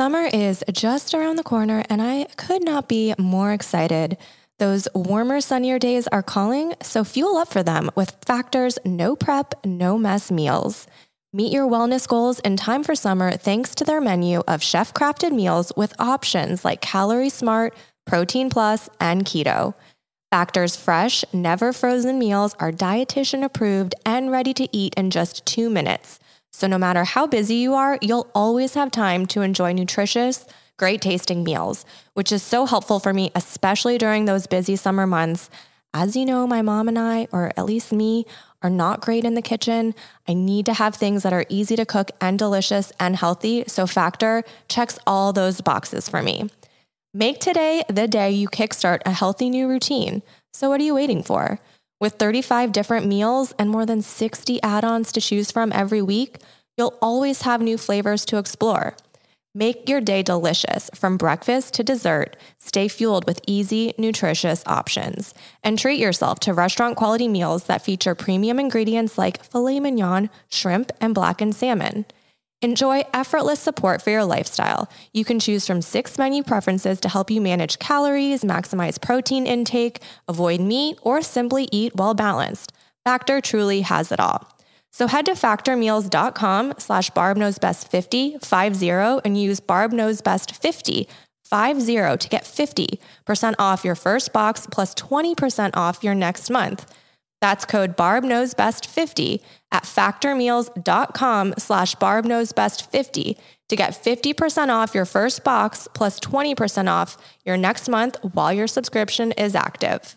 Summer is just around the corner, and I could not be more excited. Those warmer, sunnier days are calling, so fuel up for them with Factor's no prep, no mess meals. Meet your wellness goals in time for summer thanks to their menu of chef crafted meals with options like Calorie Smart, Protein Plus, and Keto. Factor's fresh, never frozen meals are dietitian approved and ready to eat in just two minutes. So, no matter how busy you are, you'll always have time to enjoy nutritious, great tasting meals, which is so helpful for me, especially during those busy summer months. As you know, my mom and I, or at least me, are not great in the kitchen. I need to have things that are easy to cook and delicious and healthy. So, Factor checks all those boxes for me. Make today the day you kickstart a healthy new routine. So, what are you waiting for? With 35 different meals and more than 60 add ons to choose from every week, you'll always have new flavors to explore. Make your day delicious from breakfast to dessert. Stay fueled with easy, nutritious options. And treat yourself to restaurant quality meals that feature premium ingredients like filet mignon, shrimp, and blackened salmon. Enjoy effortless support for your lifestyle. You can choose from six menu preferences to help you manage calories, maximize protein intake, avoid meat, or simply eat well balanced. Factor truly has it all. So head to factormeals.com slash barbknowsbest50, 50, and use barbknowsbest50, 50 to get 50% off your first box plus 20% off your next month. That's code barbknowsbest50 at factormeals.com slash barbknowsbest50 to get 50% off your first box plus 20% off your next month while your subscription is active.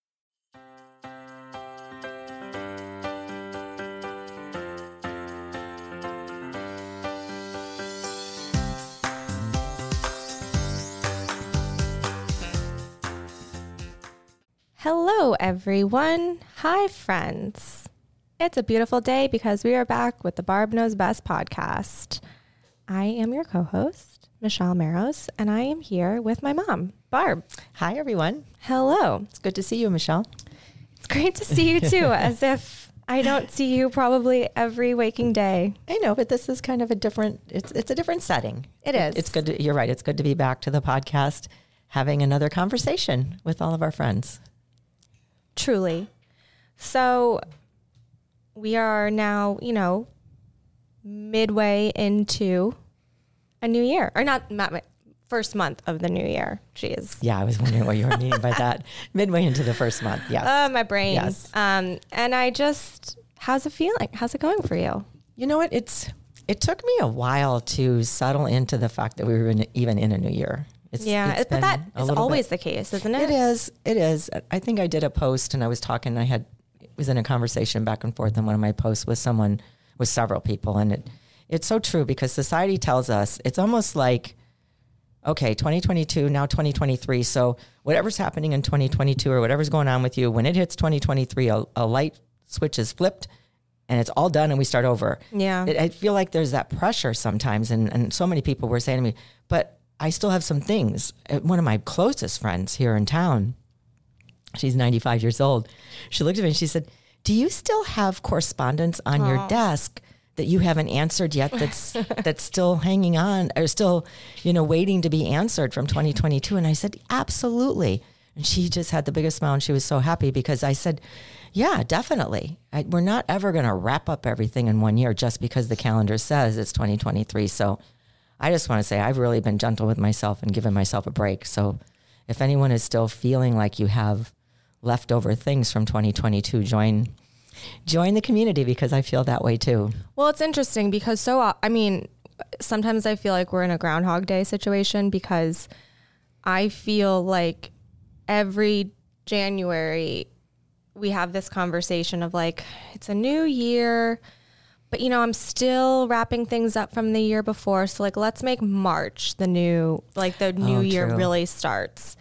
Hello, everyone. Hi, friends. It's a beautiful day because we are back with the Barb Knows Best podcast. I am your co host, Michelle Maros, and I am here with my mom, Barb. Hi, everyone. Hello. It's good to see you, Michelle. It's great to see you too, as if I don't see you probably every waking day. I know, but this is kind of a different. It's it's a different setting. It is. It's good. To, you're right. It's good to be back to the podcast, having another conversation with all of our friends. Truly. So we are now, you know, midway into a new year, or not, not first month of the new year. Jeez. Yeah, I was wondering what you were meaning by that. Midway into the first month. Yes. Oh, my brain. Yes. Um, and I just, how's it feeling? How's it going for you? You know what? It's it took me a while to settle into the fact that we were in, even in a new year. It's, yeah, it's but that is always bit. the case, isn't it? It is. It is. I think I did a post and I was talking. I had was in a conversation back and forth on one of my posts with someone with several people, and it it's so true because society tells us it's almost like okay, 2022 now 2023. So whatever's happening in 2022 or whatever's going on with you, when it hits 2023, a, a light switch is flipped and it's all done and we start over. Yeah. It, I feel like there's that pressure sometimes. And, and so many people were saying to me, but I still have some things. Uh, one of my closest friends here in town, she's 95 years old. She looked at me and she said, "Do you still have correspondence on Aww. your desk that you haven't answered yet that's that's still hanging on or still, you know, waiting to be answered from 2022?" And I said, "Absolutely." And she just had the biggest smile and she was so happy because I said, yeah, definitely. I, we're not ever going to wrap up everything in one year just because the calendar says it's 2023. So I just want to say I've really been gentle with myself and given myself a break. So if anyone is still feeling like you have leftover things from 2022, join join the community because I feel that way too. Well, it's interesting because so I mean, sometimes I feel like we're in a groundhog day situation because I feel like every January we have this conversation of like it's a new year but you know, I'm still wrapping things up from the year before. So like, let's make March the new, like the new Oh, year true. really starts.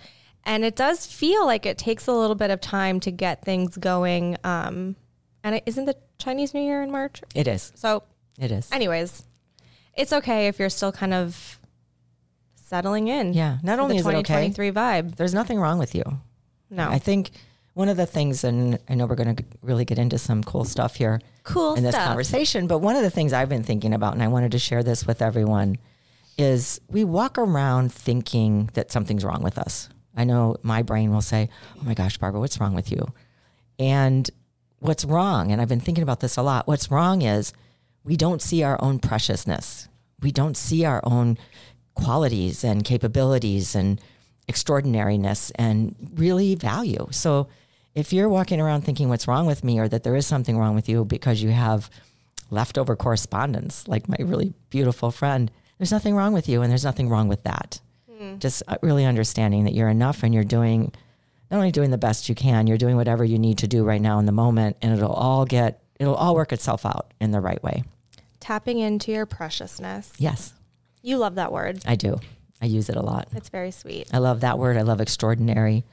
And it does feel like it takes a little bit of time to get things going. Um, and it, isn't the Chinese New Year in March? It is. So, It is. anyways, it's okay if you're still kind of settling in. Yeah. Not only the is it okay, 2023 vibe. there's nothing wrong with you. No, I think one of the things, and I know we're going to really get into some cool stuff here cool in this stuff. conversation, but one of the things I've been thinking about, and I wanted to share this with everyone, is we walk around thinking that something's wrong with us. I know my brain will say, Oh my gosh, Barbara, what's wrong with you? And what's wrong, and I've been thinking about this a lot, what's wrong is we don't see our own preciousness. We don't see our own qualities and capabilities and extraordinariness and really value. So if you're walking around thinking what's wrong with me or that there is something wrong with you because you have leftover correspondence, like my really beautiful friend, there's nothing wrong with you and there's nothing wrong with that. Just uh, really understanding that you're enough and you're doing not only doing the best you can, you're doing whatever you need to do right now in the moment and it'll all get it'll all work itself out in the right way. Tapping into your preciousness. Yes, You love that word. I do. I use it a lot. It's very sweet. I love that word. I love extraordinary.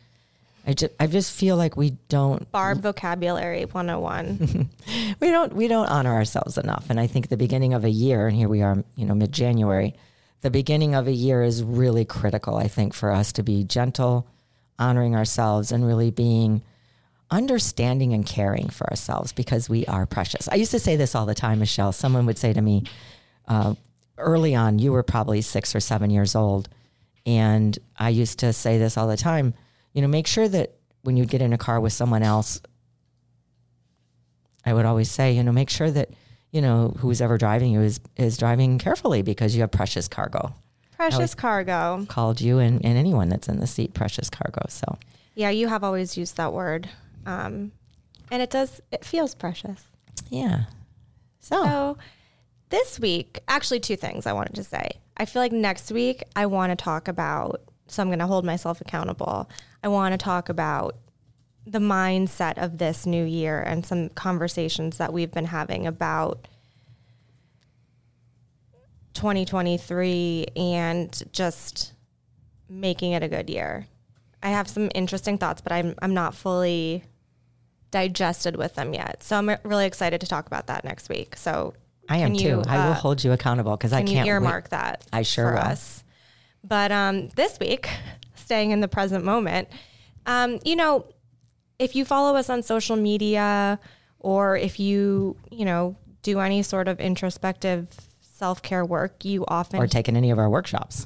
I just, I just feel like we don't Barb vocabulary 101. we don't we don't honor ourselves enough. And I think the beginning of a year, and here we are, you know, mid January, the beginning of a year is really critical, I think, for us to be gentle, honoring ourselves and really being understanding and caring for ourselves because we are precious. I used to say this all the time, Michelle. Someone would say to me, uh, early on, you were probably six or seven years old. And I used to say this all the time, you know, make sure that when you get in a car with someone else, I would always say, you know, make sure that, you know, who's ever driving you is, is driving carefully because you have precious cargo. Precious cargo. Called you and, and anyone that's in the seat precious cargo. So Yeah, you have always used that word. Um, and it does, it feels precious. yeah. So, So this week, actually, two things I wanted to say. I feel like next week I want to talk about, so I'm going to hold myself accountable. I want to talk about the mindset of this new year and some conversations that we've been having about 2023 and just making it a good year. I have some interesting thoughts, but I'm I'm not fully digested with them yet. So I'm really excited to talk about that next week. So I am can too. you, I will uh, hold you accountable because I can can't you wait. earmark that? I sure for will. us. But um, this week, staying in the present moment, um, you know, if you follow us on social media or if you, you know, do any sort of introspective self care work, you often or taken any of our workshops.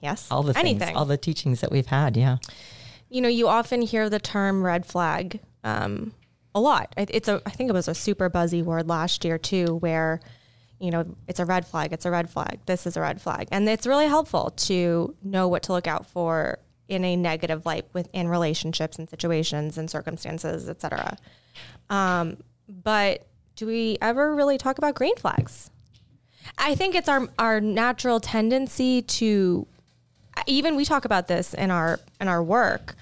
yes All the things, anything all the teachings that we've had. Yeah. you know, you often hear the term red flag um, a lot. It- It's a, I think it was a super buzzy word last year too, where, you know, it's a red flag, it's a red flag, this is a red flag. And it's really helpful to know what to look out for in a negative light within relationships and situations and circumstances, et cetera. Um, but do we ever really talk about green flags? I think it's our our natural tendency to even we talk about this in our in our work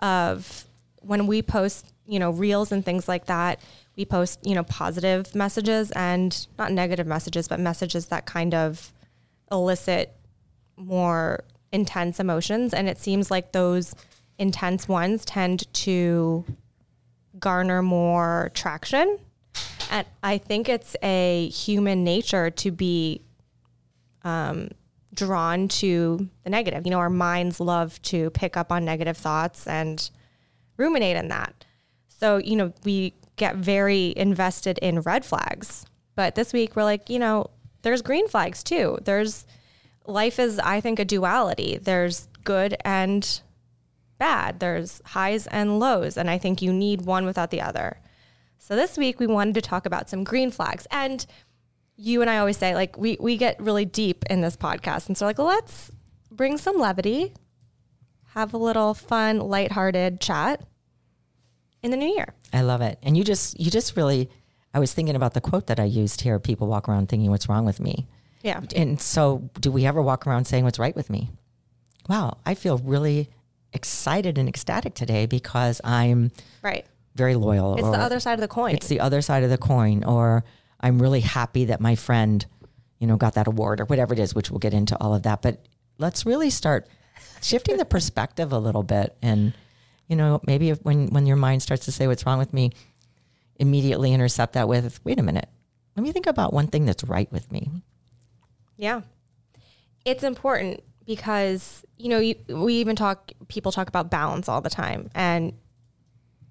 of when we post you know reels and things like that we post you know positive messages and not negative messages but messages that kind of elicit more intense emotions and it seems like those intense ones tend to garner more traction and i think it's a human nature to be um, drawn to the negative. You know, our minds love to pick up on negative thoughts and ruminate in that. So, you know, we get very invested in red flags. But this week we're like, you know, there's green flags too. There's life is I think a duality. There's good and bad. There's highs and lows, and I think you need one without the other. So this week we wanted to talk about some green flags and you and I always say, like, we, we get really deep in this podcast. And so, like, let's bring some levity, have a little fun, lighthearted chat in the new year. I love it. And you just, you just really, I was thinking about the quote that I used here. People walk around thinking what's wrong with me. Yeah. And so do we ever walk around saying what's right with me? Wow. I feel really excited and ecstatic today because I'm Right. very loyal. It's the other side of the coin. It's the other side of the coin. Or I'm really happy that my friend, you know, got that award or whatever it is, which we'll get into all of that. But let's really start shifting the perspective a little bit. And, you know, maybe if, when, when your mind starts to say what's wrong with me, immediately intercept that with, wait a minute, let me think about one thing that's right with me. Yeah. It's important because, you know, you, we even talk, people talk about balance all the time. And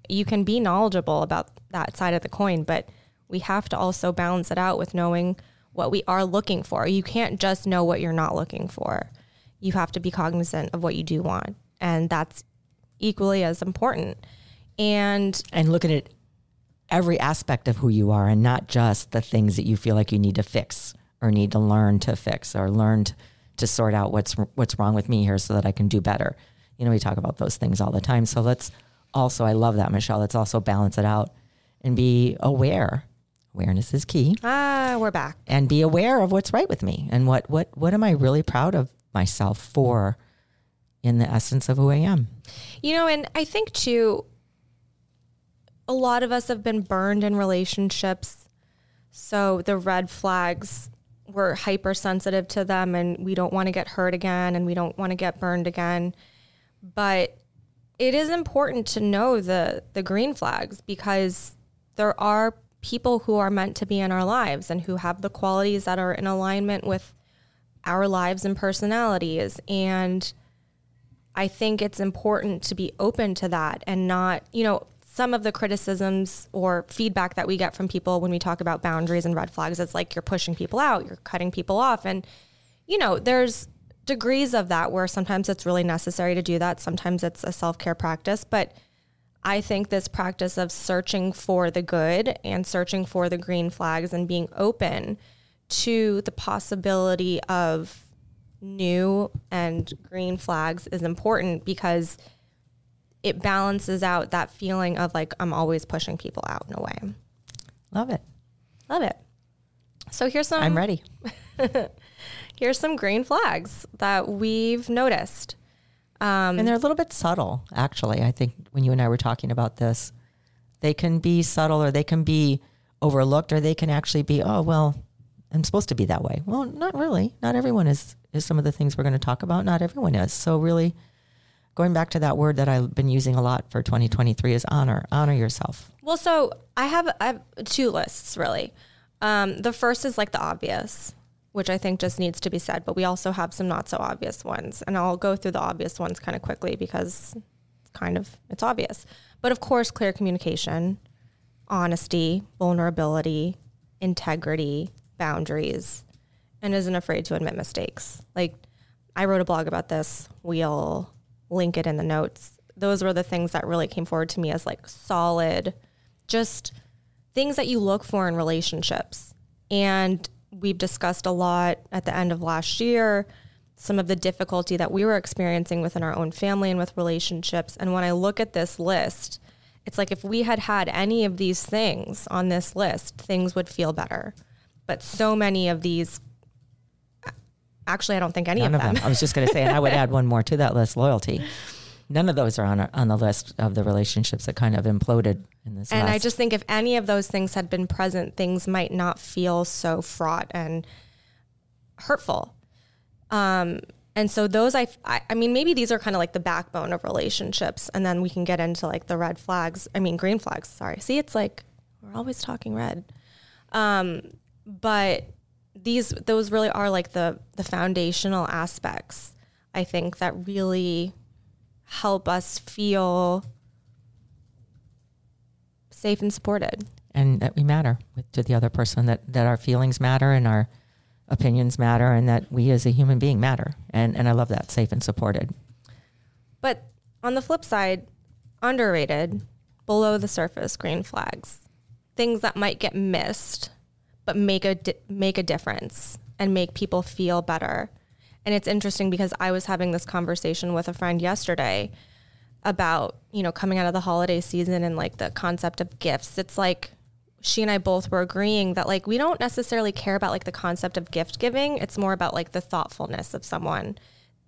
you can be knowledgeable about that side of the coin, but we have to also balance it out with knowing what we are looking for. You can't just know what you're not looking for. You have to be cognizant of what you do want. And that's equally as important. And and look at it every aspect of who you are and not just the things that you feel like you need to fix or need to learn to fix or learn to sort out what's what's wrong with me here so that I can do better. You know, we talk about those things all the time. So let's also, I love that, Michelle. Let's also balance it out and be aware. Awareness is key. Ah, we're back. And be aware of what's right with me and what what what am I really proud of myself for in the essence of who I am. You know, and I think too a lot of us have been burned in relationships. So the red flags we're hypersensitive to them and we don't want to get hurt again and we don't want to get burned again. But it is important to know the the green flags because there are people who are meant to be in our lives and who have the qualities that are in alignment with our lives and personalities and I think it's important to be open to that and not, you know, some of the criticisms or feedback that we get from people when we talk about boundaries and red flags it's like you're pushing people out, you're cutting people off and you know, there's degrees of that where sometimes it's really necessary to do that. Sometimes it's a self care practice. But I think this practice of searching for the good and searching for the green flags and being open to the possibility of new and green flags is important because it balances out that feeling of like I'm always pushing people out in a way. Love it. Love it. So here's some I'm ready. here's some green flags that we've noticed. Um, and they're a little bit subtle, actually. I think when you and I were talking about this, they can be subtle or they can be overlooked or they can actually be, oh, well, I'm supposed to be that way. Well, not really. Not everyone is, is some of the things we're going to talk about. Not everyone is. So, really, going back to that word that I've been using a lot for 2023 is honor. Honor yourself. Well, so I have, I have two lists, really. Um, the first is like the obvious which I think just needs to be said, but we also have some not so obvious ones. And I'll go through the obvious ones kind of quickly because it's kind of it's obvious. But of course, clear communication, honesty, vulnerability, integrity, boundaries, and isn't afraid to admit mistakes. Like I wrote a blog about this. We'll link it in the notes. Those were the things that really came forward to me as like solid, just things that you look for in relationships. And we've discussed a lot at the end of last year some of the difficulty that we were experiencing within our own family and with relationships. And when I look at this list, it's like if we had had any of these things on this list, things would feel better. But so many of these, actually, I don't think any None of them. Of them. I was just going to say, and I would add one more to that list loyalty. None of those are on, on the list of the relationships that kind of imploded in this. And last. I just think if any of those things had been present, things might not feel so fraught and hurtful. Um, and so those, I, I, I mean, maybe these are kind of like the backbone of relationships, and then we can get into like the red flags. I mean, green flags. Sorry. See, it's like we're always talking red. Um, but these, those really are like the the foundational aspects. I think that really help us feel safe and supported. And that we matter to the other person, that, that our feelings matter and our opinions matter, and that we as a human being matter. And, and I love that, safe and supported. But on the flip side, underrated, below the surface green flags, things that might get missed, but make a, make a difference and make people feel better and it's interesting because I was having this conversation with a friend yesterday about, you know, coming out of the holiday season and like the concept of gifts. It's like she and I both were agreeing that like we don't necessarily care about like the concept of gift giving. It's more about like the thoughtfulness of someone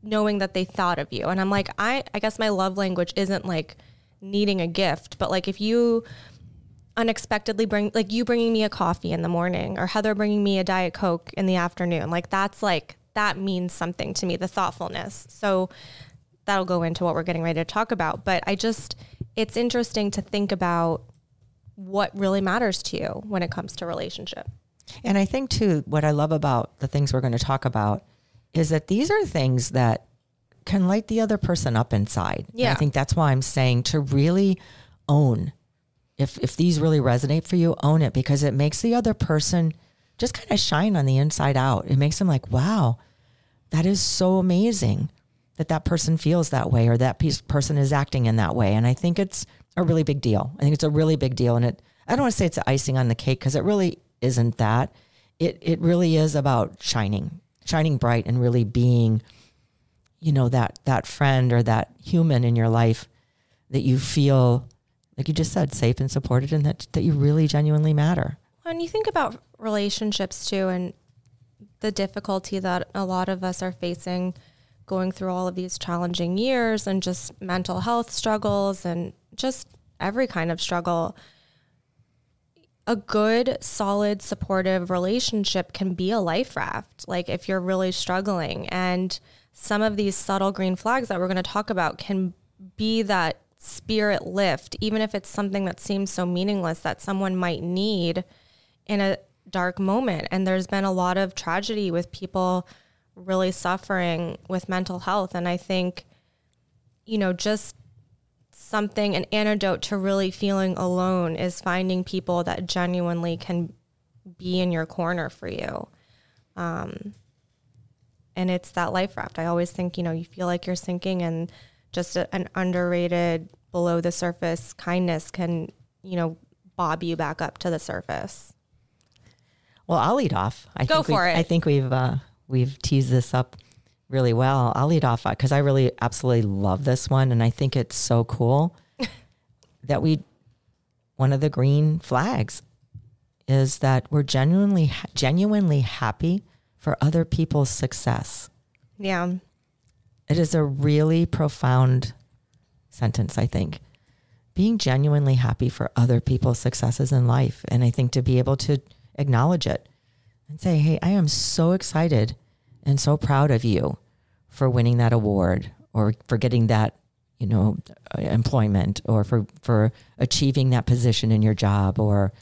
knowing that they thought of you. And I'm like, I I guess my love language isn't like needing a gift, but like if you unexpectedly bring like you bringing me a coffee in the morning or Heather bringing me a diet coke in the afternoon. Like that's like that means something to me, the thoughtfulness. So that'll go into what we're getting ready to talk about, but I just it's interesting to think about what really matters to you when it comes to relationship. And I think too, what I love about the things we're going to talk about is that these are things that can light the other person up inside. And Yeah. I think that's why I'm saying to really own if if these really resonate for you, own it because it makes the other person just kind of shine on the inside out. It makes them like, wow, that is so amazing that that person feels that way or that piece, person is acting in that way. And I think it's a really big deal. I think it's a really big deal. And it, I don't want to say it's icing on the cake because it really isn't that. It, it really is about shining, shining bright and really being, you know, that, that friend or that human in your life that you feel, like you just said, safe and supported and that, that you really genuinely matter. When you think about relationships too and the difficulty that a lot of us are facing going through all of these challenging years and just mental health struggles and just every kind of struggle, a good, solid, supportive relationship can be a life raft. Like if you're really struggling, and some of these subtle green flags that we're going to talk about can be that spirit lift, even if it's something that seems so meaningless that someone might need in a dark moment. And there's been a lot of tragedy with people really suffering with mental health. And I think, you know, just something, an antidote to really feeling alone is finding people that genuinely can be in your corner for you. Um, and it's that life raft. I always think, you know, you feel like you're sinking and just a, an underrated below the surface kindness can, you know, bob you back up to the surface. Well, I'll lead off. I Go think for it. I think we've uh, we've teased this up really well. I'll lead off because I really absolutely love this one, and I think it's so cool that we one of the green flags is that we're genuinely genuinely happy for other people's success. Yeah. It is a really profound sentence, I think. Being genuinely happy for other people's successes in life. And I think to be able to acknowledge it and say, hey, I am so excited and so proud of you for winning that award or for getting that, you know, employment or for, for achieving that position in your job or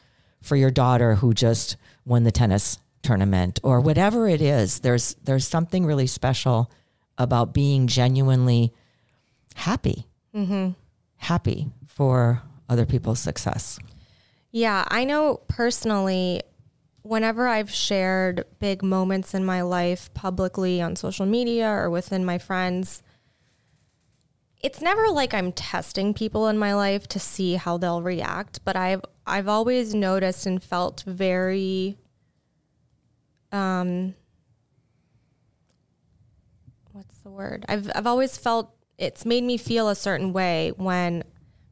for your daughter who just won the tennis tournament or whatever it is. There's, there's something really special about being genuinely happy, happy for other people's success. Yeah, I know personally, whenever I've shared big moments in my life publicly on social media or within my friends, it's never like I'm testing people in my life to see how they'll react, but I've I've always noticed and felt very um what's the word? I've I've always felt it's made me feel a certain way when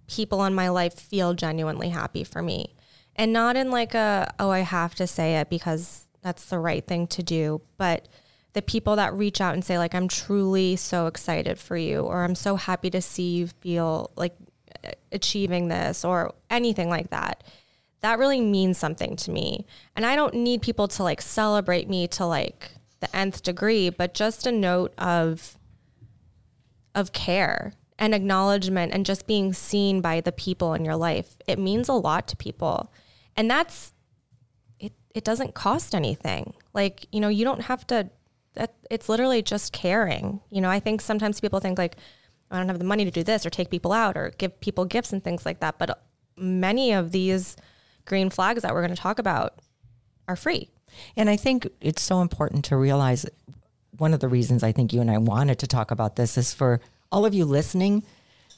people in my life feel genuinely happy for me. And not in like a, oh, I have to say it because that's the right thing to do, but the people that reach out and say like I'm truly so excited for you or I'm so happy to see you feel like uh, achieving this or anything like that. That really means something to me. And I don't need people to like celebrate me to like the nth degree, but just a note of of care and acknowledgement and just being seen by the people in your life. It means a lot to people. And that's it it doesn't cost anything. Like, you know, you don't have to that it's literally just caring. You know, I think sometimes people think like oh, I don't have the money to do this or take people out or give people gifts and things like that, but many of these green flags that we're going to talk about are free. And I think it's so important to realize one of the reasons I think you and I wanted to talk about this is for all of you listening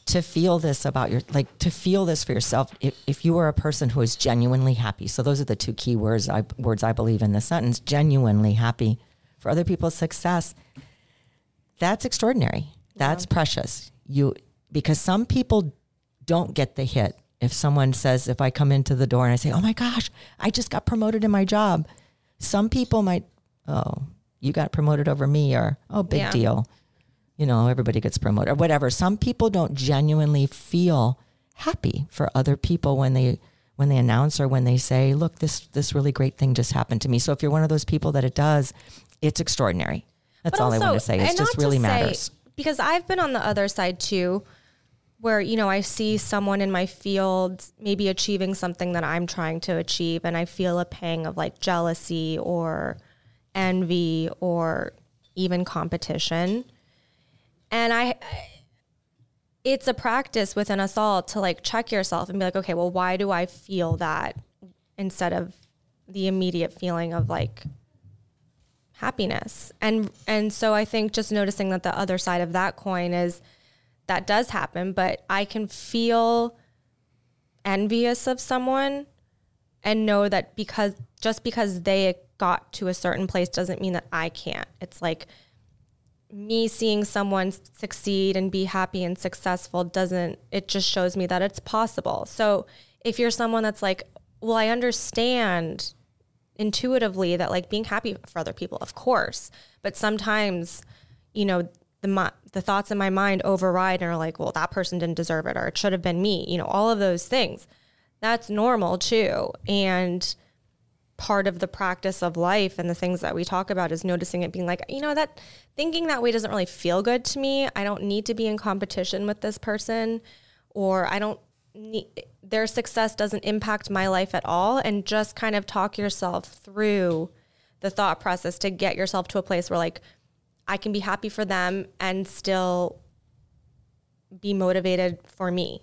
to feel this about your like to feel this for yourself if, if you are a person who is genuinely happy. So those are the two key words I, words I believe in the sentence genuinely happy for other people's success. That's extraordinary. That's precious. You because some people don't get the hit if someone says if I come into the door and I say oh my gosh I just got promoted in my job some people might oh you got promoted over me or oh big Yeah. deal you know everybody gets promoted or whatever some people don't genuinely feel happy for other people when they when they announce or when they say, "Look, this this really great thing just happened to me." So if you're one of those people that it does, it's extraordinary. That's But all I want to say. It just really say- matters. because I've been on the other side too, where you know I see someone in my field maybe achieving something that I'm trying to achieve, and I feel a pang of like jealousy or envy or even competition, and I. It's a practice within us all to like check yourself and be like, okay, well, why do I feel that instead of the immediate feeling of like happiness and and so i think just noticing that the other side of that coin is that does happen but i can feel envious of someone and know that because just because they got to a certain place doesn't mean that i can't. It's like me seeing someone succeed and be happy and successful doesn't it just shows me that it's possible. So if you're someone that's like well i understand intuitively that like being happy for other people of course but sometimes you know the the thoughts in my mind override and are like well that person didn't deserve it or it should have been me you know all of those things. That's normal too. And part of the practice of life and the things that we talk about is noticing it being like you know that thinking that way doesn't really feel good to me. I don't need to be in competition with this person or i don't need their success doesn't impact my life at all. And just kind of talk yourself through the thought process to get yourself to a place where like i can be happy for them and still be motivated for me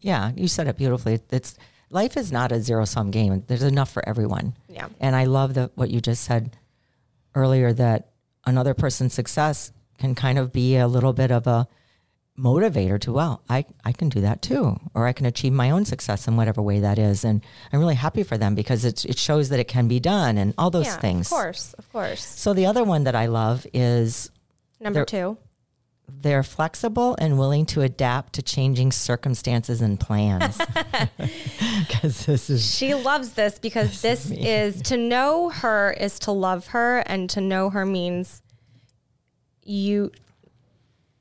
Yeah, you said it beautifully. It's life is not a zero sum game. There's enough for everyone. Yeah. And I love that what you just said earlier that another person's success can kind of be a little bit of a motivator to well I, I can do that too or i can achieve my own success in whatever way that is and i'm really happy for them because it, it shows that it can be done and all those yeah things of course of course so the other one that i love is number two they're flexible and willing to adapt to changing circumstances and plans because this is She loves this because this is to know her is to love her, and to know her means you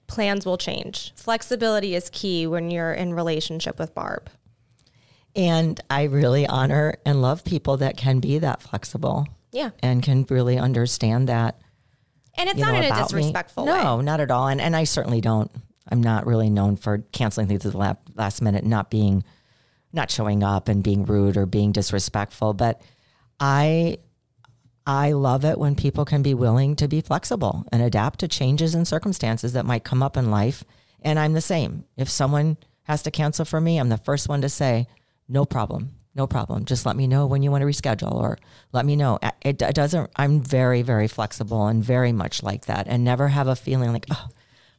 plans will change. Flexibility is key when you're in relationship with Barb. And I really honor and love people that can be that flexible Yeah, and can really understand that. And it's You not in a about me. disrespectful way. No, not at all. And and I certainly don't. I'm not really known for canceling things at the la- last minute, not being, not showing up and being rude or being disrespectful. But I, I love it when people can be willing to be flexible and adapt to changes and circumstances that might come up in life. And I'm the same. If someone has to cancel for me, I'm the first one to say, no problem. No problem. Just let me know when you want to reschedule or let me know. It, it doesn't, I'm very, very flexible and very much like that and never have a feeling like, oh,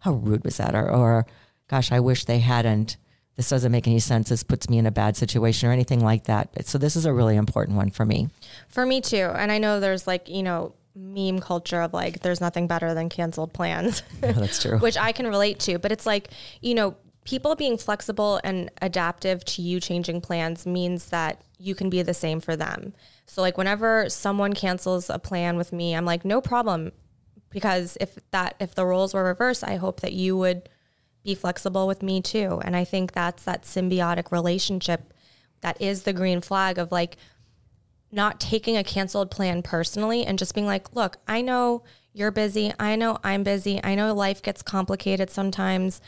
how rude was that? Or, or gosh, I wish they hadn't. This doesn't make any sense. This puts me in a bad situation or anything like that. So this is a really important one for me. For me too. And I know there's like, you know, meme culture of like, there's nothing better than canceled plans. That's true. which I can relate to. But it's like, you know, people being flexible and adaptive to you changing plans means that you can be the same for them. So, like, whenever someone cancels a plan with me, I'm like, no problem. Because if that, if the roles were reversed, I hope that you would be flexible with me too. And I think that's that symbiotic relationship that is the green flag of like, not taking a canceled plan personally and just being like, look, I know you're busy. I know I'm busy. I know life gets complicated sometimes.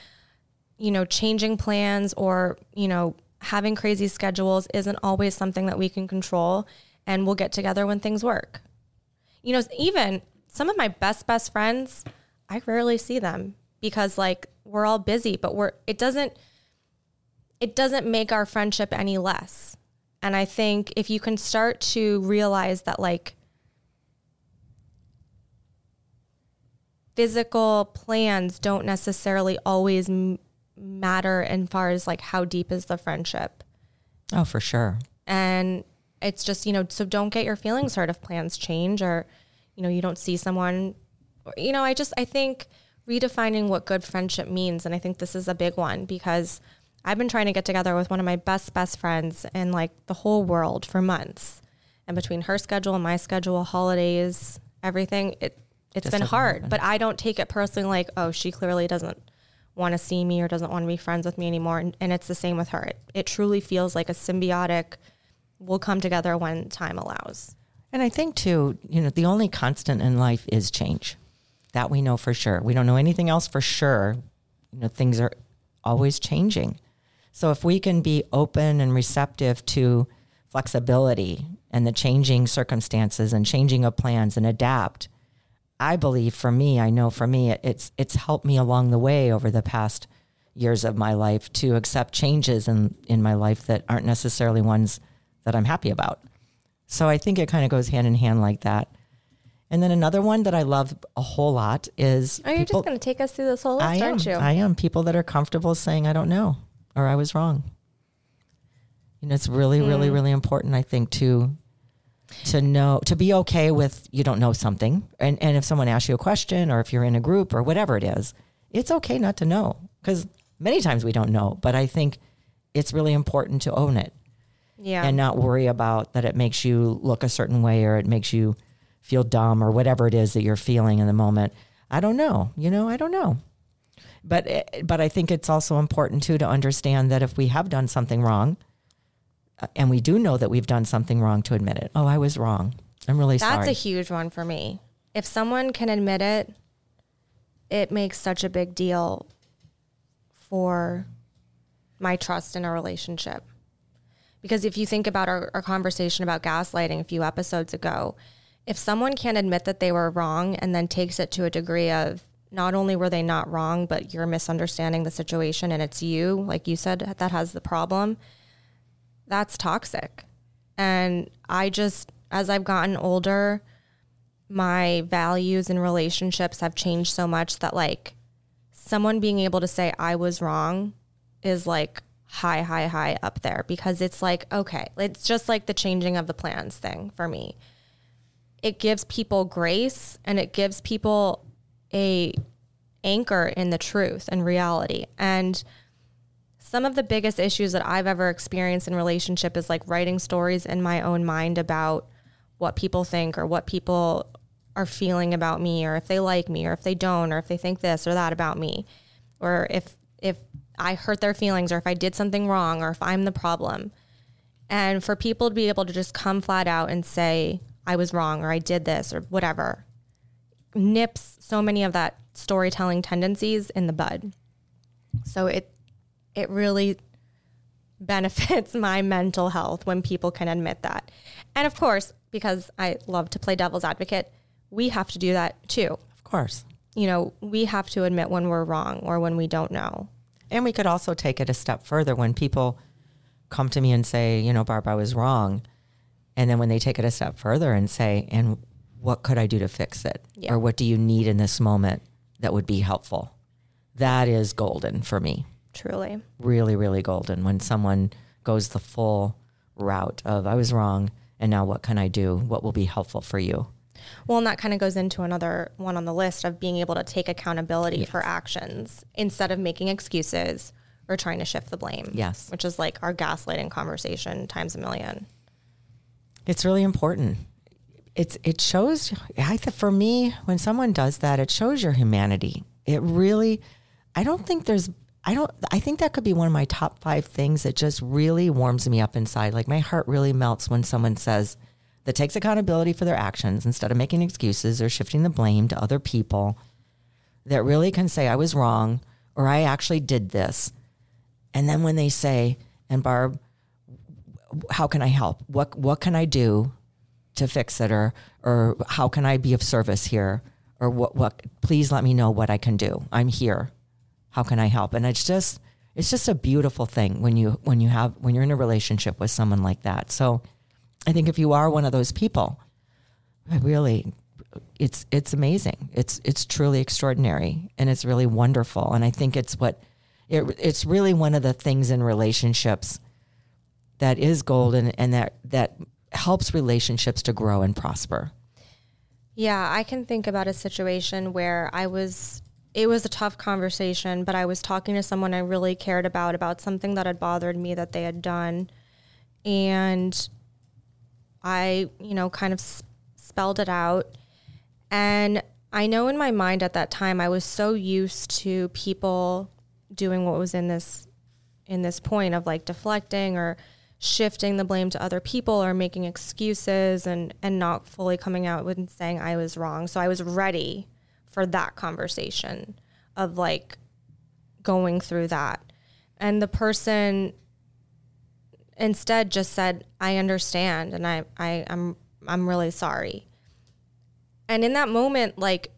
You know, changing plans or, you know, having crazy schedules isn't always something that we can control and we'll get together when things work. You know, even some of my best best friends, I rarely see them because like we're all busy, but we're it doesn't it doesn't make our friendship any less. And I think if you can start to realize that like physical plans don't necessarily always m- matter as far as like how deep is the friendship. Oh, for sure. And it's just, you know, so don't get your feelings hurt if plans change or, you know, you don't see someone. Or, you know, I just, I think redefining what good friendship means. And I think this is a big one because I've been trying to get together with one of my best, best friends in like the whole world for months. And between her schedule and my schedule, holidays, everything, it, it's Just been hard. happen. But I don't take it personally like, oh, she clearly doesn't want to see me or doesn't want to be friends with me anymore. And, and it's the same with her. It, it truly feels like a symbiotic, we'll come together when time allows. And I think too, you know, the only constant in life is change. That we know for sure. We don't know anything else for sure. You know, things are always changing. So if we can be open and receptive to flexibility and the changing circumstances and changing of plans and adapt, I believe for me, I know for me, it, it's it's helped me along the way over the past years of my life to accept changes in in my life that aren't necessarily ones that I'm happy about. So I think it kind of goes hand in hand like that. And then another one that I love a whole lot is Oh, you're just going to take us through this whole list, I am. aren't you? I am. People that are comfortable saying I don't know or I was wrong. You know, it's really, really, Hmm. really important, I think, to to know to be okay with you don't know something. And and if someone asks you a question or if you're in a group or whatever it is, it's okay not to know. Because many times we don't know. But I think it's really important to own it yeah. and not worry about that it makes you look a certain way or it makes you feel dumb or whatever it is that you're feeling in the moment. I don't know. You know, I don't know. But eh, but I think it's also important too to understand that if we have done something wrong, and we do know that we've done something wrong, to admit it. Oh, I was wrong. I'm really That's sorry. That's a huge one for me. If someone can admit it, it makes such a big deal for my trust in a relationship. Because if you think about our, our conversation about gaslighting a few episodes ago, if someone can't admit that they were wrong and then takes it to a degree of not only were they not wrong, but you're misunderstanding the situation and it's you, like you said, that has the problem, that's toxic. And I just, as I've gotten older, my values and relationships have changed so much that like someone being able to say I was wrong is like high, high, high up there because it's like, okay, it's just like the changing of the plans thing for me. It gives people grace and it gives people a anchor in the truth and reality. And some of the biggest issues that I've ever experienced in relationship is like writing stories in my own mind about what people think or what people are feeling about me or if they like me or if they don't or if they think this or that about me or if if I hurt their feelings or if I did something wrong or if I'm the problem. And for people to be able to just come flat out and say I was wrong or I did this or whatever nips so many of that storytelling tendencies in the bud. So it it really benefits my mental health when people can admit that. And of course, because I love to play devil's advocate, we have to do that too. of course. You know, we have to admit when we're wrong or when we don't know. And we could also take it a step further when people come to me and say, you know, Barb, I was wrong. And then when they take it a step further and say, and what could I do to fix it? Yeah. Or what do you need in this moment that would be helpful? That is golden for me. Truly. Really, really golden when someone goes the full route of, I was wrong. And now what can I do? What will be helpful for you? Well, and that kind of goes into another one on the list of being able to take accountability for actions instead of making excuses or trying to shift the blame. Yes. Which is like our gaslighting conversation times a million. It's really important. It's it shows. I think for me, when someone does that, it shows your humanity. It really. I don't think there's. I don't. I think that could be one of my top five things that just really warms me up inside. Like my heart really melts when someone says that takes accountability for their actions instead of making excuses or shifting the blame to other people. That really can say I was wrong or I actually did this, and then when they say, And Barb, how can I help? What what can I do to fix it or or how can I be of service here? Or what what please let me know what I can do. I'm here. How can I help? And it's just it's just a beautiful thing when you when you have when you're in a relationship with someone like that. So I think if you are one of those people, really it's it's amazing. It's it's truly extraordinary and it's really wonderful. And I think it's what it, it's really one of the things in relationships that is golden and that that helps relationships to grow and prosper. Yeah, I can think about a situation where I was it was a tough conversation, but I was talking to someone I really cared about about something that had bothered me that they had done and I, you know, kind of spelled it out and I know in my mind at that time I was so used to people doing what was in this in this point of like deflecting or shifting the blame to other people or making excuses and and not fully coming out with and saying I was wrong. So I was ready for that conversation of like going through that. And the person instead just said, I understand and I, I I'm I'm really sorry. And in that moment, like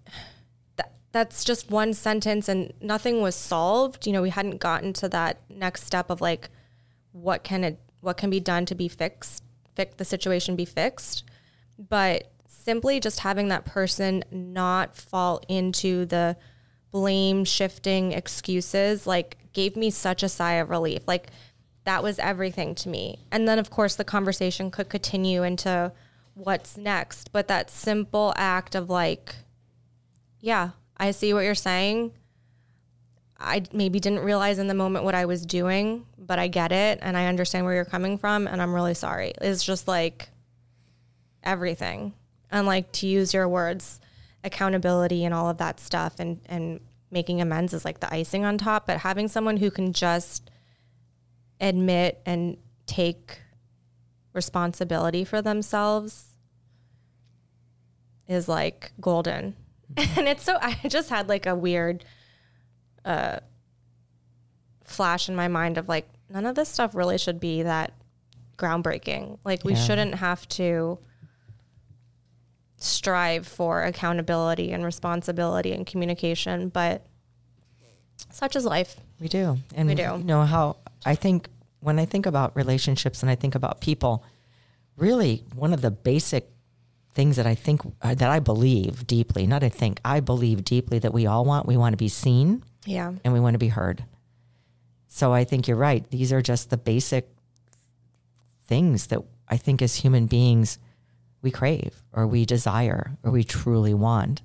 that's just one sentence and nothing was solved. You know, we hadn't gotten to that next step of like what can it what can be done to be fixed, fix the situation be fixed. But simply just having that person not fall into the blame shifting excuses like gave me such a sigh of relief. Like that was everything to me. And then of course the conversation could continue into what's next, but that simple act of like yeah, I see what you're saying. I maybe didn't realize in the moment what I was doing, but I get it and I understand where you're coming from and I'm really sorry. It's just like everything. And like to use your words, accountability and all of that stuff and and making amends is like the icing on top, but having someone who can just admit and take responsibility for themselves is like golden. and it's so I just had like a weird uh flash in my mind of like none of this stuff really should be that groundbreaking. Like we Yeah. shouldn't have to strive for accountability and responsibility and communication, but such is life. We do. And We do. You know how I think when I think about relationships and I think about people, really one of the basic things that I think uh, that I believe deeply, not I think, I believe deeply that we all want, we want to be seen Yeah. and we want to be heard. So I think you're right. These are just the basic things that I think as human beings we crave or we desire or we truly want.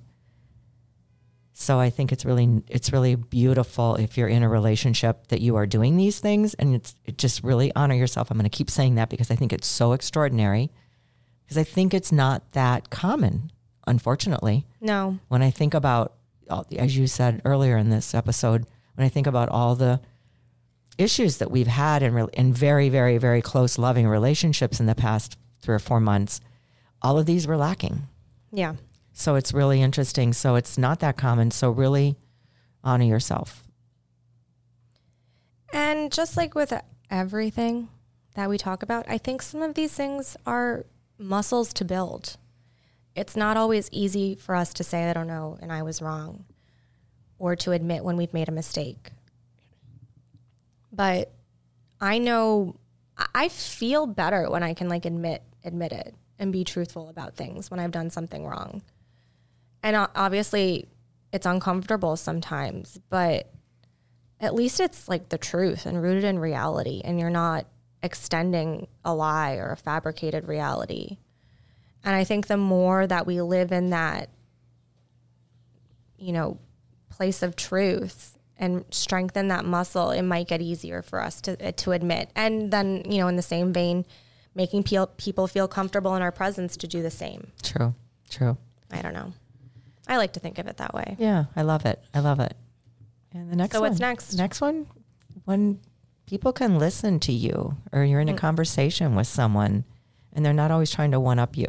So I think it's really it's really beautiful if you're in a relationship that you are doing these things and it's it just really honor yourself. I'm going to keep saying that because I think it's so extraordinary because I think it's not that common unfortunately No. when I think about, as you said earlier in this episode, when I think about all the issues that we've had in, in very, very, very close, loving relationships in the past three or four months, all of these were lacking. Yeah. So it's really interesting. So it's not that common. So really honor yourself. And just like with everything that we talk about, I think some of these things are muscles to build. It's not always easy for us to say, I don't know, and I was wrong, or to admit when we've made a mistake. But I know I- feel better when I can like admit admit it and be truthful about things when I've done something wrong. And obviously it's uncomfortable sometimes, but at least it's like the truth and rooted in reality and you're not extending a lie or a fabricated reality. And I think the more that we live in that, you know, place of truth and strengthen that muscle, it might get easier for us to to admit. And then, you know, in the same vein, making pe- people feel comfortable in our presence to do the same. True. True. I don't know. I like to think of it that way. Yeah, I love it. I love it. And the next So one. what's next? Next one, when people can listen to you or you're in a mm. conversation with someone and they're not always trying to one up you.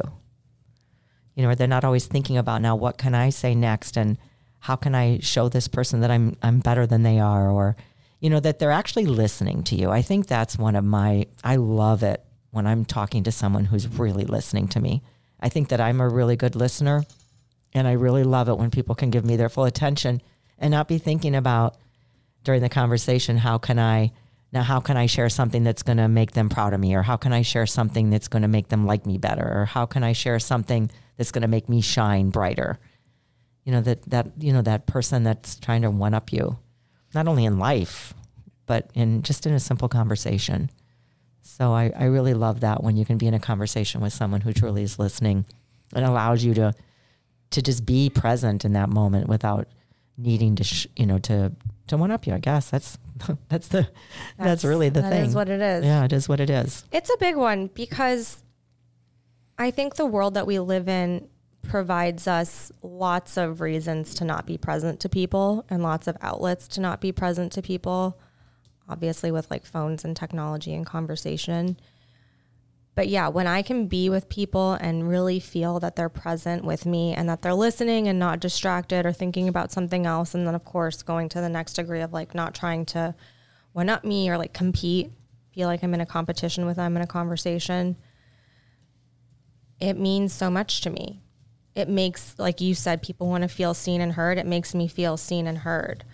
You know, or they're not always thinking about now what can I say next and how can I show this person that I'm I'm better than they are or you know, that they're actually listening to you. I think that's one of my, I love it when I'm talking to someone who's really listening to me. I think that I'm a really good listener. And I really love it when people can give me their full attention and not be thinking about during the conversation, how can I, now, how can I share something that's going to make them proud of me? Or how can I share something that's going to make them like me better? Or how can I share something that's going to make me shine brighter? You know, that, that, you know, that person that's trying to one up you, not only in life, but in just in a simple conversation. So I, I really love that when you can be in a conversation with someone who truly is listening and allows you to, to just be present in that moment without needing to, sh- you know, to, to one up you. I guess that's, that's the, that's, really the that thing. is what it is. Yeah, it is what it is. It's a big one because I think the world that we live in provides us lots of reasons to not be present to people and lots of outlets to not be present to people, obviously, with like phones and technology and conversation. But yeah, when I can be with people and really feel that they're present with me and that they're listening and not distracted or thinking about something else, and then of course going to the next degree of like not trying to one up me or like compete, feel like I'm in a competition with them in a conversation, it means so much to me. It makes, like you said, people want to feel seen and heard. It makes me feel seen and heard.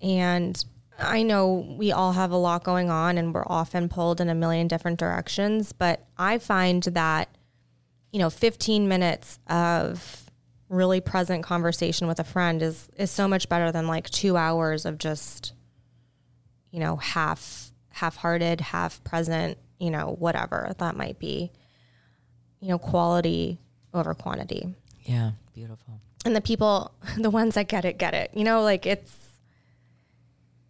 And I know we all have a lot going on and we're often pulled in a million different directions, but I find that, you know, 15 minutes of really present conversation with a friend is is so much better than like 2 hours of just you know, half half-hearted, half present, you know, whatever that might be. You know, quality over quantity. Yeah, beautiful. And the people, the ones that get it, get it. You know, like it's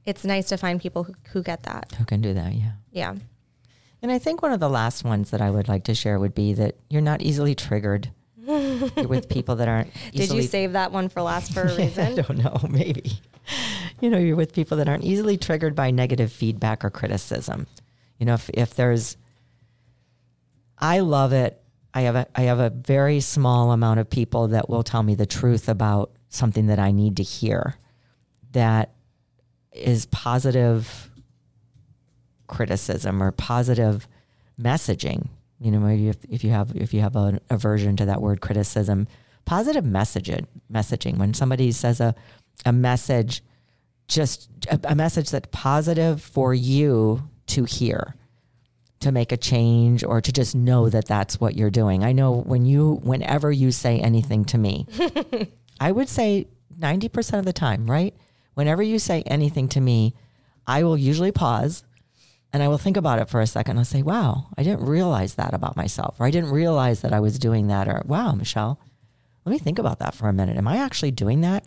it's nice to find people who, who get that. Who can do that? Yeah. Yeah. And I think one of the last ones that I would like to share would be that you're not easily triggered with people that aren't. Did you save that one for last for a reason? I don't know. Maybe. You know, you're with people that aren't easily triggered by negative feedback or criticism. You know, if, if there's, I love it. I have a I have a very small amount of people that will tell me the truth about something that I need to hear. That is positive criticism or positive messaging. You know, maybe if, if you have if you have an aversion to that word criticism, positive messaging messaging when somebody says a a message just a, a message that's positive for you to hear to make a change or to just know that that's what you're doing. I know when you whenever you say anything to me, I would say 90% of the time, right? Whenever you say anything to me, I will usually pause and I will think about it for a second. I'll say, wow, I didn't realize that about myself, or I didn't realize that I was doing that, or wow, Michelle, let me think about that for a minute. Am I actually doing that?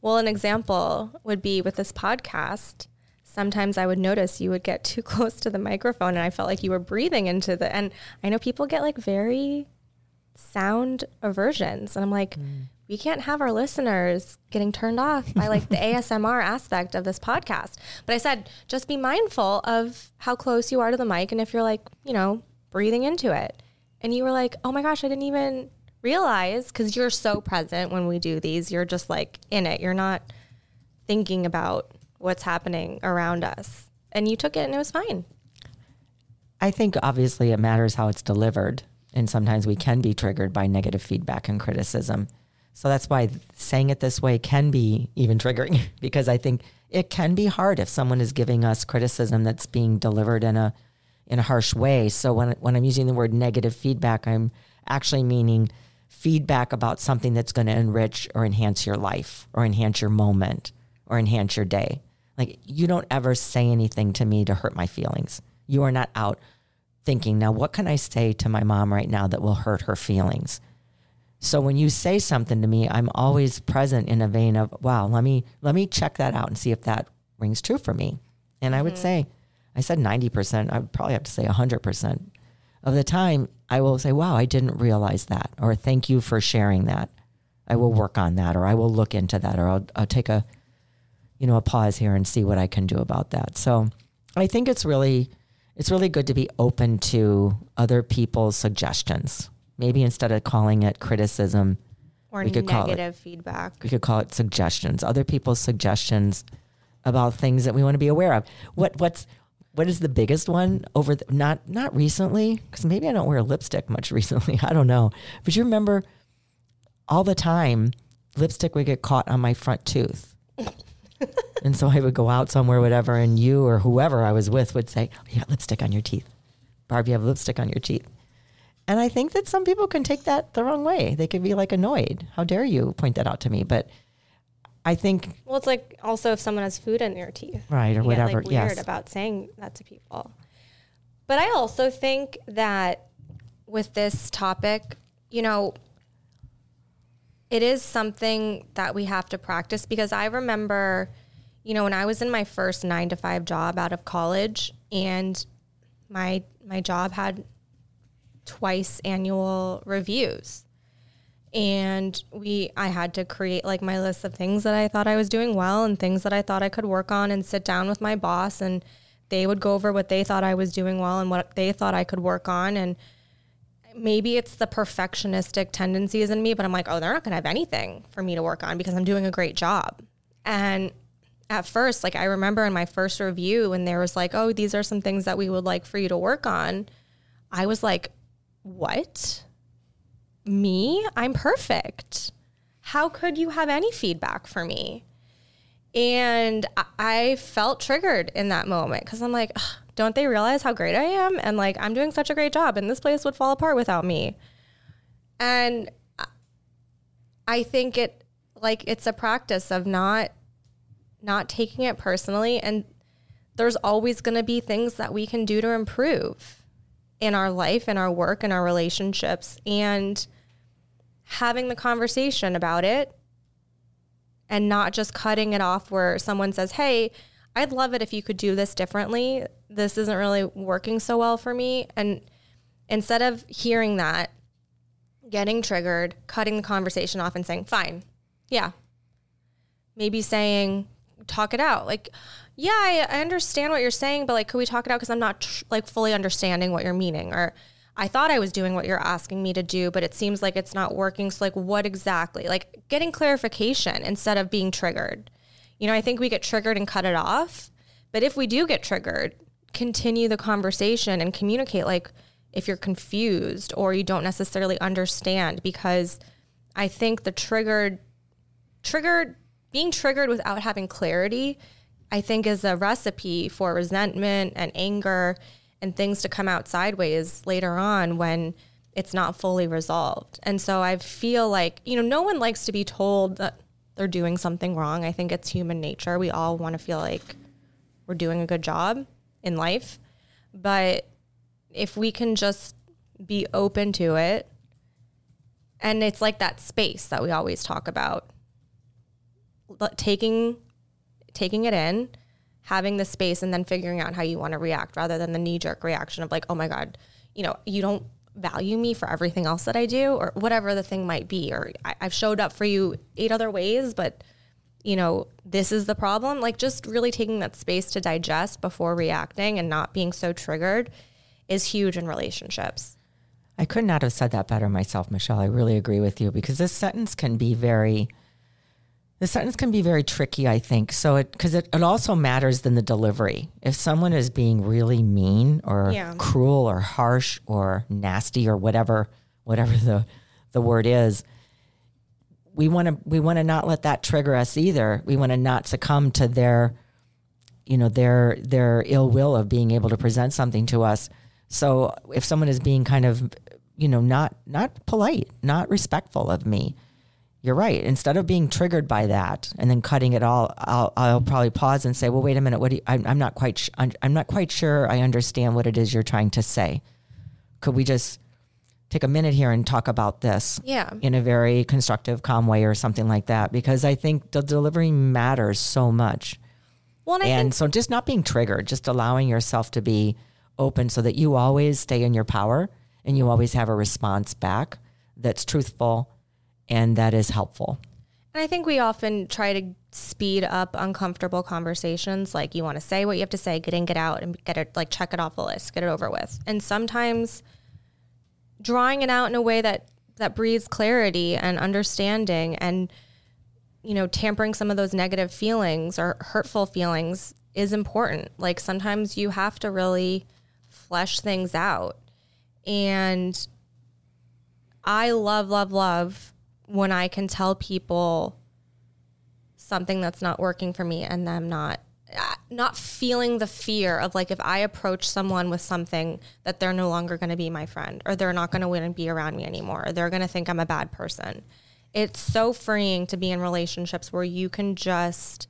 Well, an example would be with this podcast. Sometimes I would notice you would get too close to the microphone and I felt like you were breathing into the and I know people get like very sound aversions and I'm like mm. We can't have our listeners getting turned off by like the ASMR aspect of this podcast. But I said just be mindful of how close you are to the mic and if you're like, you know, breathing into it. And you were like, "Oh my gosh, I didn't even realize because you're so present when we do these. You're just like in it. You're not thinking about what's happening around us. And you took it and it was fine. I think obviously it matters how it's delivered. And sometimes we can be triggered by negative feedback and criticism. So that's why saying it this way can be even triggering because I think it can be hard if someone is giving us criticism that's being delivered in a in a harsh way. So when when I'm using the word negative feedback, I'm actually meaning feedback about something that's going to enrich or enhance your life or enhance your moment or enhance your day. Like you don't ever say anything to me to hurt my feelings. You are not out thinking, now what can I say to my mom right now that will hurt her feelings? So when you say something to me, I'm always present in a vein of, wow, let me let me check that out and see if that rings true for me. And I would mm-hmm. say, I said 90%, I would probably have to say 100% of the time, I will say, wow, I didn't realize that, or thank you for sharing that. I will work on that, or I will look into that, or I'll, I'll take a, you know, a pause here and see what I can do about that. So I think it's really, it's really good to be open to other people's suggestions. Maybe instead of calling it criticism, Or We could call it- negative feedback. we could call it suggestions, other people's suggestions about things that we want to be aware of. What what's what is the biggest one over the, not not recently because maybe I don't wear lipstick much recently. I don't know, but you remember all the time lipstick would get caught on my front tooth. and so I would go out somewhere, whatever, and you or whoever I was with would say, oh, "You got lipstick on your teeth, Barb. You have lipstick on your teeth." And I think that some people can take that the wrong way. They could be like annoyed. How dare you point that out to me? But I think Well, it's like also if someone has food in their teeth, right or you get, whatever. like, weird yes. about saying that to people. But I also think that with this topic, you know, it is something that we have to practice because I remember, you know, when I was in my first nine to five job out of college, and my my job had twice annual reviews. And we i had to create like my list of things that i thought i was doing well and things that i thought i could work on and sit down with my boss and they would go over what they thought i was doing well and what they thought i could work on. And maybe it's the perfectionistic tendencies in me but i'm like oh they're not going to have anything for me to work on because i'm doing a great job. And at first like i remember in my first review when there was like oh these are some things that we would like for you to work on i was like what me? I'm perfect. How could you have any feedback for me? And I- felt triggered in that moment because I'm like, don't they realize how great I am? And like, I'm doing such a great job, and this place would fall apart without me. And I think it, like, it's a practice of not, not taking it personally. And there's always going to be things that we can do to improve in our life, in our work, in our relationships, and having the conversation about it and not just cutting it off where someone says, Hey, I'd love it if you could do this differently. This isn't really working so well for me. And instead of hearing that, getting triggered, cutting the conversation off and saying, Fine, yeah. Maybe saying, talk it out. Like, yeah, I, I understand what you're saying, but like, could we talk it out? Because I'm not tr- like fully understanding what you're meaning. Or I thought I was doing what you're asking me to do, but it seems like it's not working. So, like, what exactly? Like, getting clarification instead of being triggered. You know, I think we get triggered and cut it off. But if we do get triggered, continue the conversation and communicate. Like, if you're confused or you don't necessarily understand, because I think the triggered, triggered, being triggered without having clarity, I think is a recipe for resentment and anger and things to come out sideways later on when it's not fully resolved. And so I feel like, you know, no one likes to be told that they're doing something wrong. I think it's human nature. We all want to feel like we're doing a good job in life. But if we can just be open to it, and it's like that space that we always talk about, taking taking it in, having the space, and then figuring out how you want to react rather than the knee jerk reaction of like, oh my God, you know, you don't value me for everything else that I do, or whatever the thing might be, or I, I've showed up for you eight other ways, but you know, this is the problem. Like just really taking that space to digest before reacting and not being so triggered is huge in relationships. I could not have said that better myself, Michelle. I really agree with you because this sentence can be very the sentence can be very tricky, I think. So it because it, it also matters than the delivery. If someone is being really mean or Yeah. cruel or harsh or nasty or whatever whatever the the word is, we want to we want to not let that trigger us either. We want to not succumb to their you know their their ill will of being able to present something to us. So if someone is being kind of you know not not polite, not respectful of me, you're right. Instead of being triggered by that and then cutting it all, I'll, I'll probably pause and say, "Well, wait a minute. What do you, I'm, I'm not quite. Sh- I'm, I'm not quite sure. I understand what it is you're trying to say. Could we just take a minute here and talk about this Yeah. in a very constructive, calm way, or something like that? Because I think the delivery matters so much. Well, and And think so, just not being triggered, just allowing yourself to be open, so that you always stay in your power and you always have a response back that's truthful and that is helpful. And I think we often try to speed up uncomfortable conversations. Like you want to say what you have to say, get in, get out, and get it like check it off the list, get it over with. And sometimes drawing it out in a way that that breeds clarity and understanding and you know, tampering some of those negative feelings or hurtful feelings is important. Like sometimes you have to really flesh things out. And I love, love, love when I can tell people something that's not working for me and them not not feeling the fear of like if I approach someone with something that they're no longer going to be my friend or they're not going to want to be around me anymore or they're going to think I'm a bad person. It's so freeing to be in relationships where you can just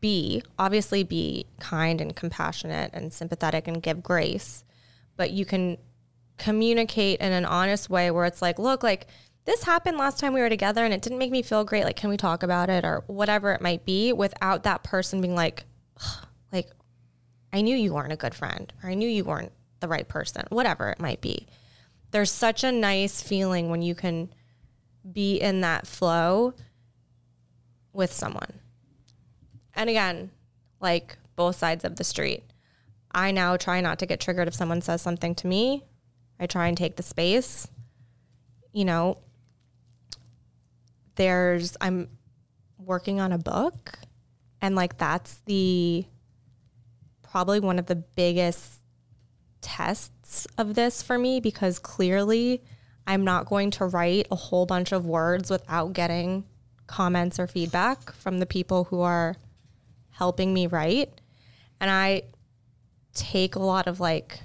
be, obviously be kind and compassionate and sympathetic and give grace, but you can communicate in an honest way where it's like, look, like this happened last time we were together and it didn't make me feel great. Like, can we talk about it or whatever it might be without that person being like, like, I knew you weren't a good friend or I knew you weren't the right person, whatever it might be. There's such a nice feeling when you can be in that flow with someone. And again, like both sides of the street. I now try not to get triggered if someone says something to me. I try and take the space. You know, there's I'm working on a book and like that's the probably one of the biggest tests of this for me because clearly I'm not going to write a whole bunch of words without getting comments or feedback from the people who are helping me write. And I take a lot of like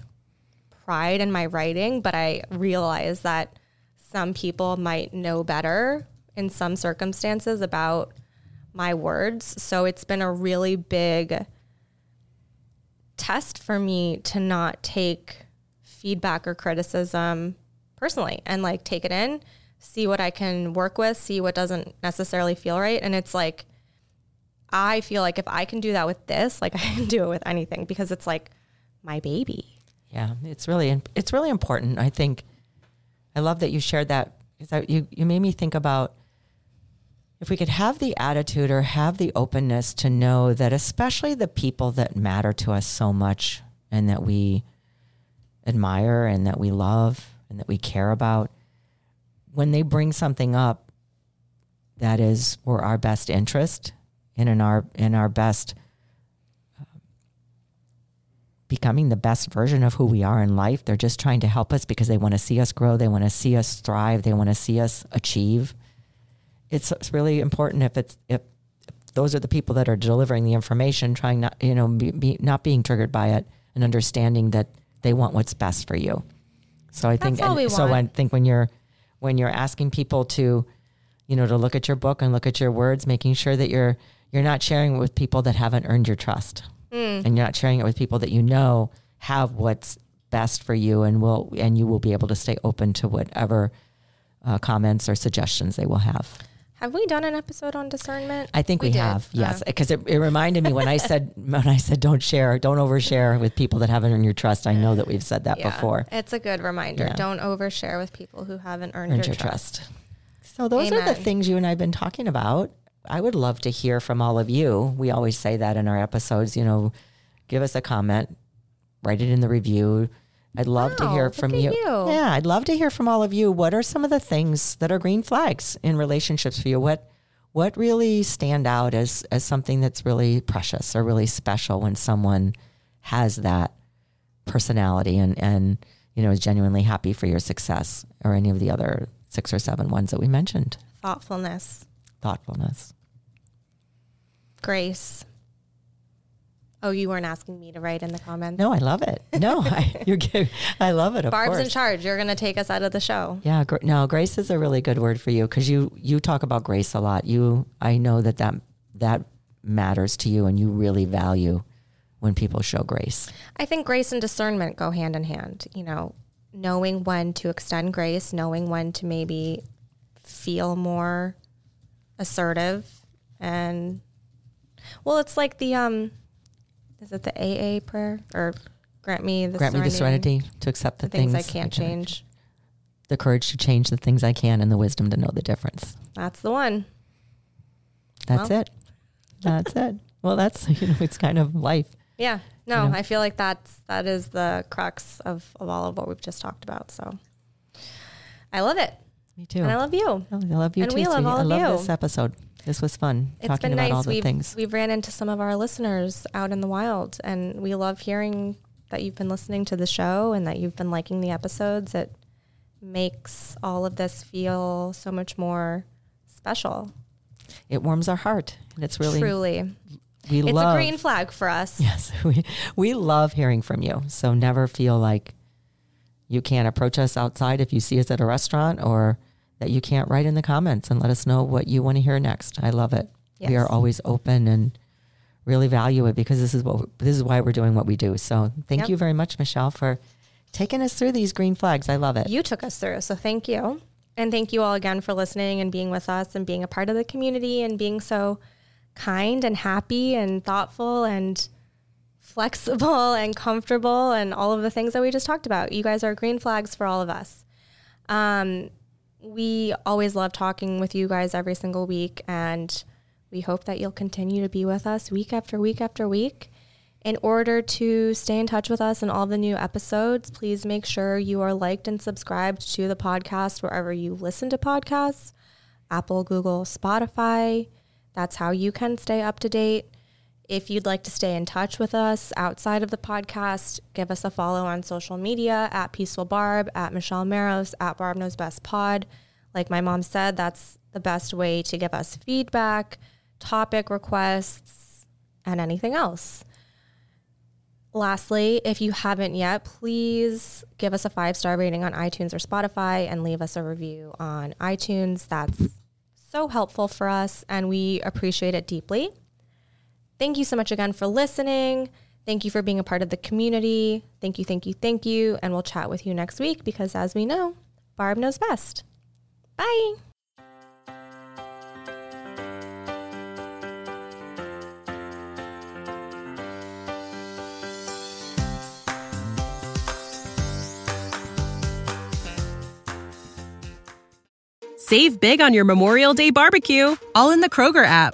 pride in my writing, but I realize that some people might know better in some circumstances about my words. So it's been a really big test for me to not take feedback or criticism personally and like take it in, see what I can work with, see what doesn't necessarily feel right. And it's like, I feel like if I can do that with this, like I can do it with anything because it's like my baby. Yeah, it's really it's really important. I think I love that you shared that because you you made me think about if we could have the attitude or have the openness to know that especially the people that matter to us so much and that we admire and that we love and that we care about when they bring something up that is for our best interest and in our in our best um, becoming the best version of who we are in life. They're just trying to help us because they want to see us grow. They want to see us thrive. They want to see us achieve. It's, it's really important if it's if those are the people that are delivering the information, trying not you know be, be, not being triggered by it and understanding that they want what's best for you. So I think and, so. I think when you're when you're asking people to you know to look at your book and look at your words, making sure that you're you're not sharing it with people that haven't earned your trust mm. and you're not sharing it with people that you know have what's best for you and will and you will be able to stay open to whatever uh, comments or suggestions they will have. Have we done an episode on discernment? I think we, we have, yes, because uh. it, it, reminded me when I said when I said don't share, don't overshare with people that haven't earned your trust. I know that we've said that yeah, before. It's a good reminder. Yeah. Don't overshare with people who haven't earned, earned your, your trust. trust. So those Amen. are the things you and I've been talking about. I would love to hear from all of you. We always say that in our episodes, you know, give us a comment, write it in the review. I'd love wow, to hear oh, from you. you. Yeah, I'd love to hear from all of you. What are some of the things that are green flags in relationships for you? What what really stand out as as something that's really precious or really special when someone has that personality and and you know is genuinely happy for your success or any of the other six or seven ones that we mentioned. Thoughtfulness. Thoughtfulness. Grace. Oh, you weren't asking me to write in the comments. No, I love it. No, I, you're good. I love it. Barb's course. in charge. You're going to take us out of the show. Yeah. Gr- no, grace is a really good word for you because you you talk about grace a lot. You, I know that that that matters to you, and you really value when people show grace. I think grace and discernment go hand in hand. You know, knowing when to extend grace, knowing when to maybe feel more assertive, and well, it's like the um is it the AA prayer or grant me the grant serenity, me the serenity to accept the, the things, things, I can't change, the courage to change the things I can, and the wisdom to know the difference. That's the one. That's well. it. That's it. Well, that's you know, it's kind of life. Yeah. No, you know? I feel like that's that is the crux of, of all of what we've just talked about. So I love it. Me too. And I love you. Oh, I love you and too. we love all I love you. this episode. This was fun It's talking been about nice. all the we've, things. We've ran into some of our listeners out in the wild, and we love hearing that you've been listening to the show and that you've been liking the episodes. It makes all of this feel so much more special. It warms our heart, and it's really Truly. we It's love. a green flag for us. Yes, we we love hearing from you. So never feel like you can't approach us outside if you see us at a restaurant, or that you can't write in the comments and let us know what you want to hear next. I love it. We are always open and really value it because this is what this is why we're doing what we do. So thank Yep. you very much, Michelle, for taking us through these green flags. I love it. You took us through, so thank you. And thank you all again for listening and being with us and being a part of the community and being so kind and happy and thoughtful and flexible and comfortable and all of the things that we just talked about. You guys are green flags for all of us. Um, we always love talking with you guys every single week, and we hope that you'll continue to be with us week after week after week. In order to stay in touch with us and all the new episodes, please make sure you are liked and subscribed to the podcast wherever you listen to podcasts Apple, Google, Spotify. That's how you can stay up to date. If you'd like to stay in touch with us outside of the podcast, give us a follow on social media at Peaceful Barb, at Michelle Maros, at Barb Knows Best Pod. Like my mom said, that's the best way to give us feedback, topic requests, and anything else. Lastly, if you haven't yet, please give us a five star rating on iTunes or Spotify and leave us a review on iTunes. That's so helpful for us and we appreciate it deeply. Thank you so much again for listening. Thank you for being a part of the community. Thank you, thank you, thank you. And we'll chat with you next week because, as we know, Barb knows best. Bye. Save big on your Memorial Day barbecue, all in the Kroger app.